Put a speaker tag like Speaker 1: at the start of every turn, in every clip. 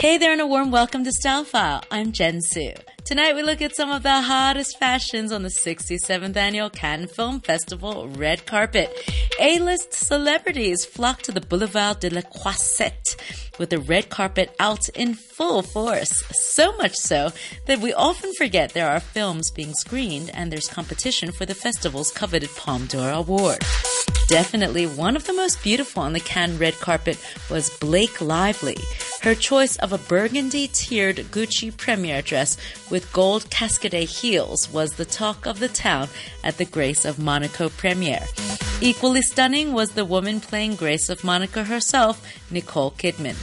Speaker 1: Hey there and a warm welcome to Style File. I'm Jen Su. Tonight we look at some of the hottest fashions on the 67th annual Cannes Film Festival red carpet. A-list celebrities flock to the Boulevard de la Croisette with the red carpet out in full force. So much so that we often forget there are films being screened and there's competition for the festival's coveted Palme d'Or award. Definitely one of the most beautiful on the Cannes red carpet was Blake Lively. Her choice of a burgundy tiered Gucci premiere dress with gold cascade heels was the talk of the town at the Grace of Monaco premiere. Equally stunning was the woman playing Grace of Monaco herself, Nicole Kidman.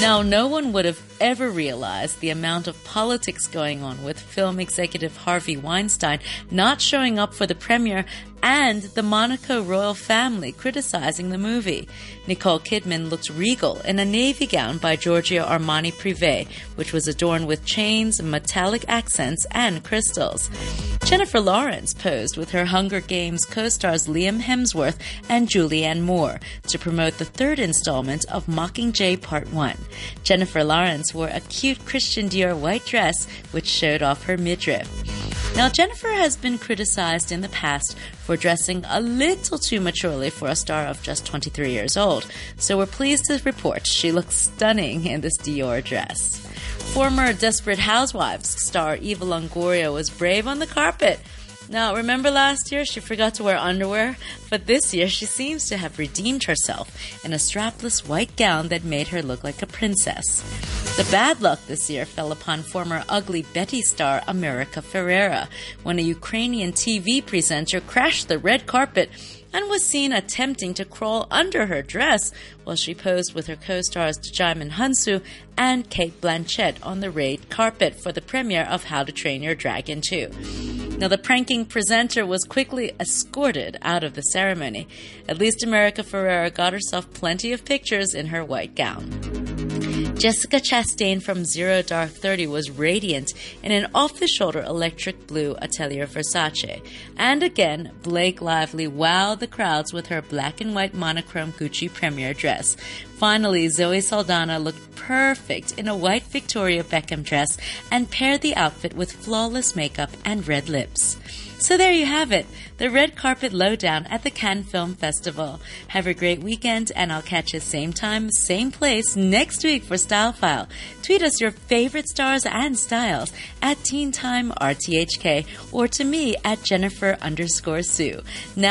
Speaker 1: Now, no one would have ever realized the amount of politics going on with film executive Harvey Weinstein not showing up for the premiere and the Monaco royal family criticizing the movie. Nicole Kidman looked regal in a navy gown by Giorgio Armani Privé, which was adorned with chains, metallic accents, and crystals. Jennifer Lawrence posed with her Hunger Games co-stars Liam Hemsworth and Julianne Moore to promote the third installment of Mockingjay Part 1. Jennifer Lawrence wore a cute Christian Dior white dress which showed off her midriff. Now, Jennifer has been criticized in the past for dressing a little too maturely for a star of just 23 years old, so we're pleased to report she looks stunning in this Dior dress. Former Desperate Housewives star Eva Longoria was brave on the carpet now, remember last year she forgot to wear underwear? But this year she seems to have redeemed herself in a strapless white gown that made her look like a princess. The bad luck this year fell upon former ugly Betty star America Ferrera when a Ukrainian TV presenter crashed the red carpet and was seen attempting to crawl under her dress while she posed with her co-stars Djimon Hounsou and Cate Blanchett on the red carpet for the premiere of How to Train Your Dragon 2. Now, the pranking presenter was quickly escorted out of the ceremony. At least America Ferrera got herself plenty of pictures in her white gown. Jessica Chastain from Zero Dark Thirty was radiant in an off the shoulder electric blue Atelier Versace. And again, Blake Lively wowed the crowds with her black and white monochrome Gucci premiere dress. Finally, Zoe Saldana looked perfect in a white Victoria Beckham dress and paired the outfit with flawless makeup and red lips. So there you have it, the red carpet lowdown at the Cannes Film Festival. Have a great weekend and I'll catch you same time, same place next week for Style File. Tweet us your favorite stars and styles at Teen Time RTHK or to me at Jennifer underscore Sue. Now